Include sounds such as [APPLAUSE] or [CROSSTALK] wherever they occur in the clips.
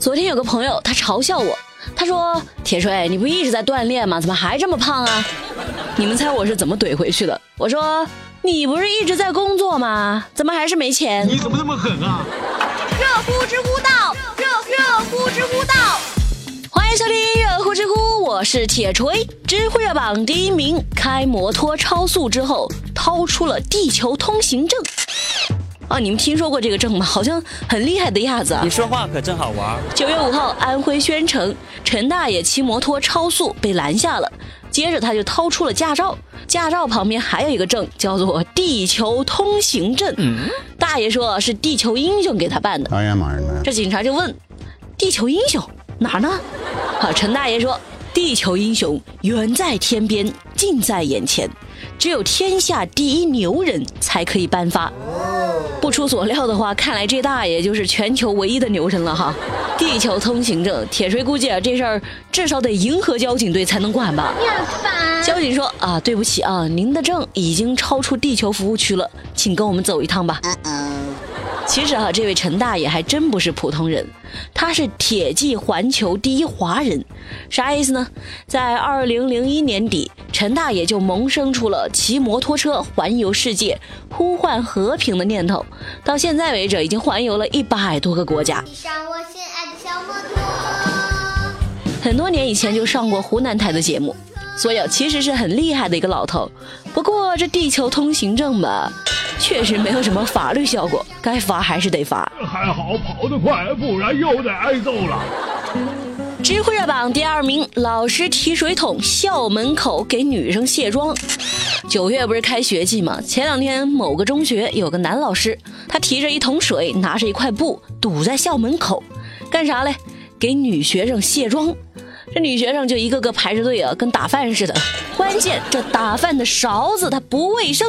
昨天有个朋友他嘲笑我，他说：“铁锤，你不一直在锻炼吗？怎么还这么胖啊？” [LAUGHS] 你们猜我是怎么怼回去的？我说：“你不是一直在工作吗？怎么还是没钱？”你怎么那么狠啊？热乎知乎到，热热乎知乎到，欢迎收听热乎知乎，我是铁锤。知乎热榜第一名，开摩托超速之后掏出了地球通行证。啊，你们听说过这个证吗？好像很厉害的样子。你说话可真好玩。九月五号，安徽宣城陈大爷骑摩托超速被拦下了，接着他就掏出了驾照，驾照旁边还有一个证，叫做地球通行证。嗯大爷说是地球英雄给他办的。哎呀妈呀！这警察就问：地球英雄哪儿呢？好，陈大爷说：地球英雄远在天边，近在眼前，只有天下第一牛人才可以颁发。不出所料的话，看来这大爷就是全球唯一的牛人了哈！地球通行证，铁锤估计啊，这事儿至少得银河交警队才能管吧？你很烦。交警说啊，对不起啊，您的证已经超出地球服务区了，请跟我们走一趟吧。其实哈，这位陈大爷还真不是普通人，他是铁骑环球第一华人，啥意思呢？在二零零一年底，陈大爷就萌生出了骑摩托车环游世界、呼唤和平的念头，到现在为止，已经环游了一百多个国家。很多年以前就上过湖南台的节目，所以其实是很厉害的一个老头。不过这地球通行证吧。确实没有什么法律效果，该罚还是得罚。还好跑得快，不然又得挨揍了。知乎热榜第二名，老师提水桶校门口给女生卸妆。九月不是开学季吗？前两天某个中学有个男老师，他提着一桶水，拿着一块布堵在校门口，干啥嘞？给女学生卸妆。这女学生就一个个排着队啊，跟打饭似的。关键这打饭的勺子它不卫生。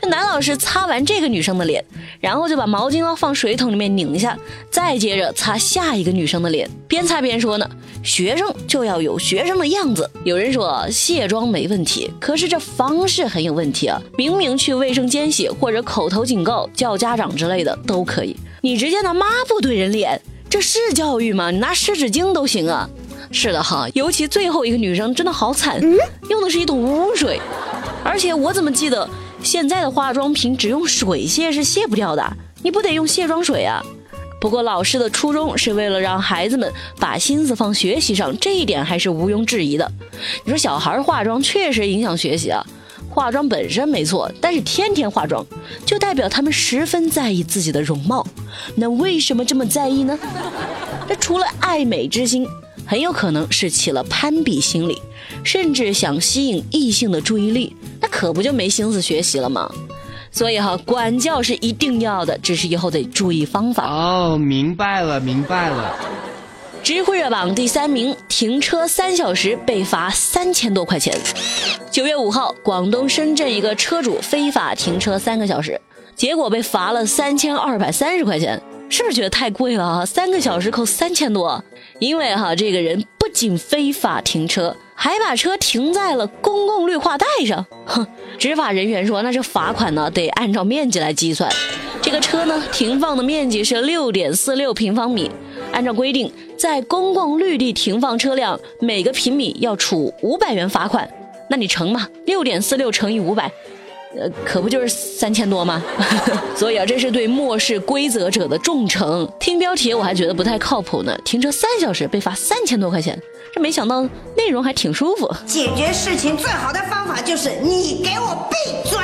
这男老师擦完这个女生的脸，然后就把毛巾放水桶里面拧一下，再接着擦下一个女生的脸，边擦边说呢：“学生就要有学生的样子。”有人说卸妆没问题，可是这方式很有问题啊！明明去卫生间洗，或者口头警告、叫家长之类的都可以，你直接拿抹布怼人脸，这是教育吗？你拿湿纸巾都行啊！是的哈，尤其最后一个女生真的好惨，嗯用的是一桶污水，而且我怎么记得现在的化妆品只用水卸是卸不掉的，你不得用卸妆水啊？不过老师的初衷是为了让孩子们把心思放学习上，这一点还是毋庸置疑的。你说小孩化妆确实影响学习啊，化妆本身没错，但是天天化妆就代表他们十分在意自己的容貌，那为什么这么在意呢？这除了爱美之心。很有可能是起了攀比心理，甚至想吸引异性的注意力，那可不就没心思学习了吗？所以哈，管教是一定要的，只是以后得注意方法。哦，明白了，明白了。知乎热榜第三名，停车三小时被罚三千多块钱。九月五号，广东深圳一个车主非法停车三个小时，结果被罚了三千二百三十块钱。是不是觉得太贵了啊？三个小时扣三千多，因为哈这个人不仅非法停车，还把车停在了公共绿化带上。哼，执法人员说，那这罚款呢得按照面积来计算。这个车呢停放的面积是六点四六平方米，按照规定，在公共绿地停放车辆每个平米要处五百元罚款。那你乘嘛，六点四六乘以五百。呃，可不就是三千多吗？[LAUGHS] 所以啊，这是对漠视规则者的重惩。听标题我还觉得不太靠谱呢，停车三小时被罚三千多块钱，这没想到内容还挺舒服。解决事情最好的方法就是你给我闭嘴。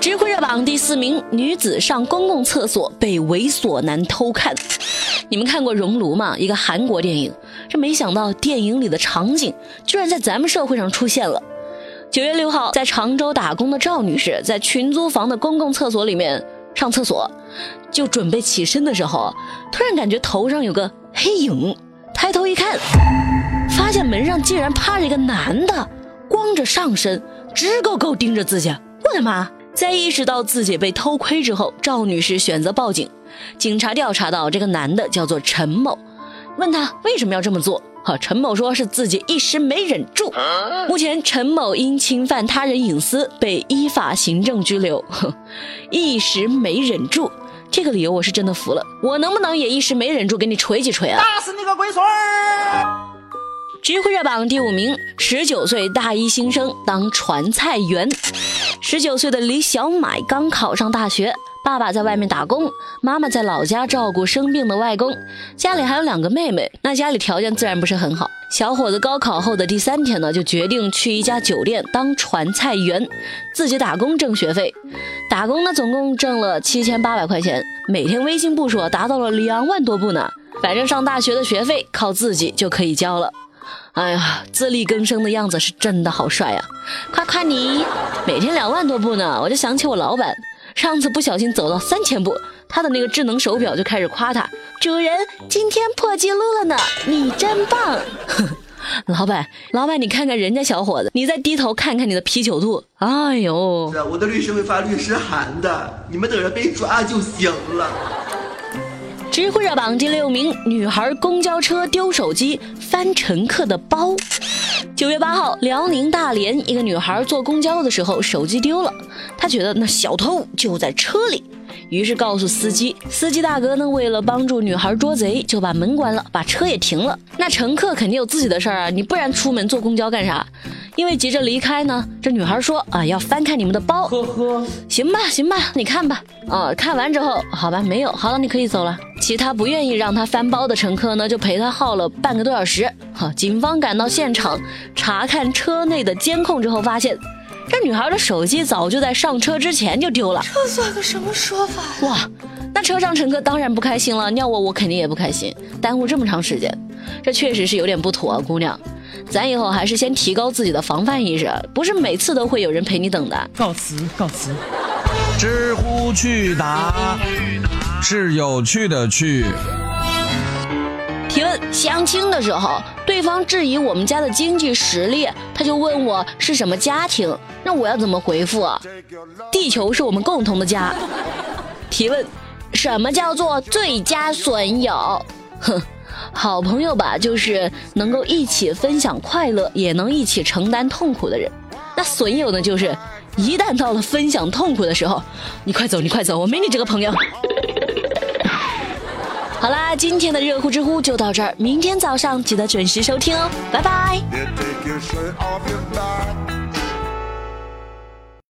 知乎热榜第四名，女子上公共厕所被猥琐男偷看。你们看过《熔炉》吗？一个韩国电影。这没想到电影里的场景居然在咱们社会上出现了。九月六号，在常州打工的赵女士在群租房的公共厕所里面上厕所，就准备起身的时候，突然感觉头上有个黑影，抬头一看，发现门上竟然趴着一个男的，光着上身，直勾勾盯着自己。我的妈！在意识到自己被偷窥之后，赵女士选择报警。警察调查到，这个男的叫做陈某，问他为什么要这么做。好，陈某说是自己一时没忍住。目前，陈某因侵犯他人隐私被依法行政拘留。[LAUGHS] 一时没忍住，这个理由我是真的服了。我能不能也一时没忍住给你锤几锤啊？打死你个龟孙儿！知乎热榜第五名，十九岁大一新生当传菜员。十九岁的李小买刚考上大学，爸爸在外面打工，妈妈在老家照顾生病的外公，家里还有两个妹妹，那家里条件自然不是很好。小伙子高考后的第三天呢，就决定去一家酒店当传菜员，自己打工挣学费。打工呢，总共挣了七千八百块钱，每天微信步数达到了两万多步呢。反正上大学的学费靠自己就可以交了。哎呀，自力更生的样子是真的好帅啊！夸夸你，每天两万多步呢，我就想起我老板，上次不小心走到三千步，他的那个智能手表就开始夸他，主人今天破纪录了呢，你真棒！[LAUGHS] 老板，老板，你看看人家小伙子，你再低头看看你的啤酒肚，哎呦！我的律师会发律师函的，你们等着被抓就行了。知乎热榜第六名，女孩公交车丢手机翻乘客的包。九月八号，辽宁大连一个女孩坐公交的时候手机丢了，她觉得那小偷就在车里，于是告诉司机。司机大哥呢，为了帮助女孩捉贼，就把门关了，把车也停了。那乘客肯定有自己的事儿啊，你不然出门坐公交干啥？因为急着离开呢，这女孩说啊，要翻看你们的包。呵呵，行吧，行吧，你看吧。啊，看完之后，好吧，没有，好了，你可以走了。其他不愿意让他翻包的乘客呢，就陪他耗了半个多小时。好，警方赶到现场查看车内的监控之后，发现这女孩的手机早就在上车之前就丢了。这算个什么说法呀？哇，那车上乘客当然不开心了，尿我我肯定也不开心，耽误这么长时间，这确实是有点不妥啊，姑娘。咱以后还是先提高自己的防范意识，不是每次都会有人陪你等的。告辞，告辞。知乎趣答是有趣的趣。提问：相亲的时候，对方质疑我们家的经济实力，他就问我是什么家庭，我要怎么回复啊？地球是我们共同的家。提问：什么叫做最佳损友？哼。好朋友吧，就是能够一起分享快乐，也能一起承担痛苦的人。那损友呢，就是一旦到了分享痛苦的时候，你快走，你快走，我没你这个朋友。[LAUGHS] 好啦，今天的热乎知乎就到这儿，明天早上记得准时收听哦，拜拜。